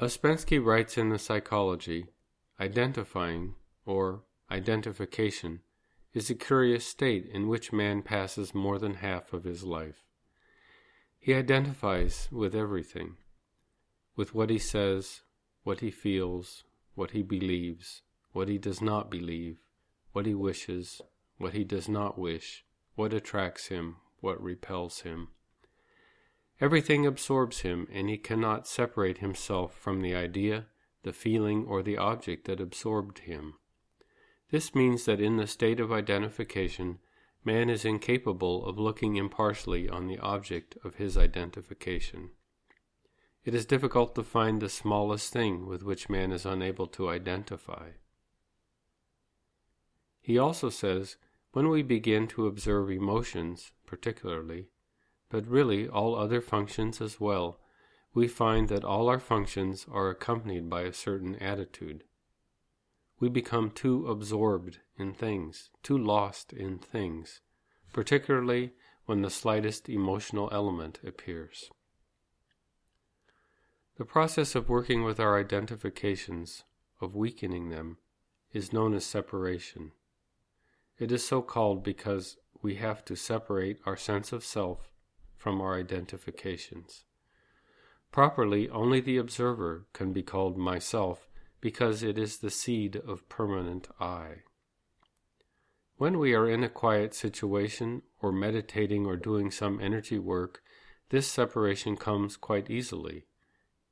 Ouspensky writes in the Psychology identifying, or identification, is a curious state in which man passes more than half of his life. He identifies with everything, with what he says, what he feels, what he believes, what he does not believe, what he wishes, what he does not wish, what attracts him, what repels him. Everything absorbs him, and he cannot separate himself from the idea, the feeling, or the object that absorbed him. This means that in the state of identification, man is incapable of looking impartially on the object of his identification. It is difficult to find the smallest thing with which man is unable to identify. He also says, when we begin to observe emotions, particularly, but really all other functions as well, we find that all our functions are accompanied by a certain attitude. We become too absorbed in things, too lost in things, particularly when the slightest emotional element appears. The process of working with our identifications, of weakening them, is known as separation. It is so called because we have to separate our sense of self from our identifications. Properly, only the observer can be called myself because it is the seed of permanent I. When we are in a quiet situation or meditating or doing some energy work, this separation comes quite easily.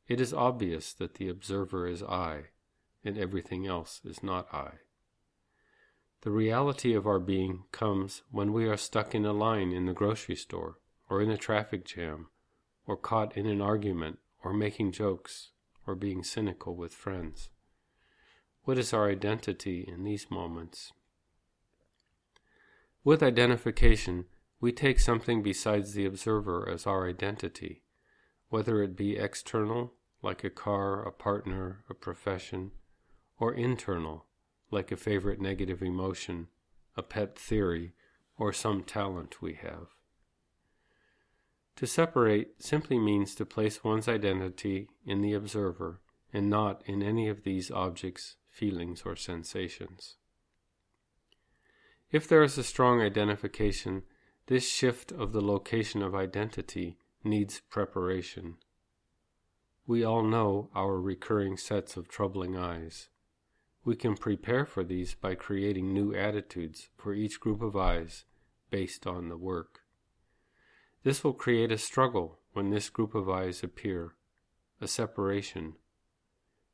It is obvious that the observer is I, and everything else is not I. The reality of our being comes when we are stuck in a line in the grocery store or in a traffic jam, or caught in an argument, or making jokes, or being cynical with friends? What is our identity in these moments? With identification, we take something besides the observer as our identity, whether it be external, like a car, a partner, a profession, or internal, like a favorite negative emotion, a pet theory, or some talent we have. To separate simply means to place one's identity in the observer and not in any of these objects, feelings, or sensations. If there is a strong identification, this shift of the location of identity needs preparation. We all know our recurring sets of troubling I's. We can prepare for these by creating new attitudes for each group of I's based on the work. This will create a struggle when this group of I's appear, a separation.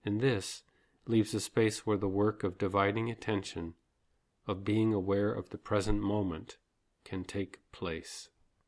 And this leaves a space where the work of dividing attention, of being aware of the present moment, can take place.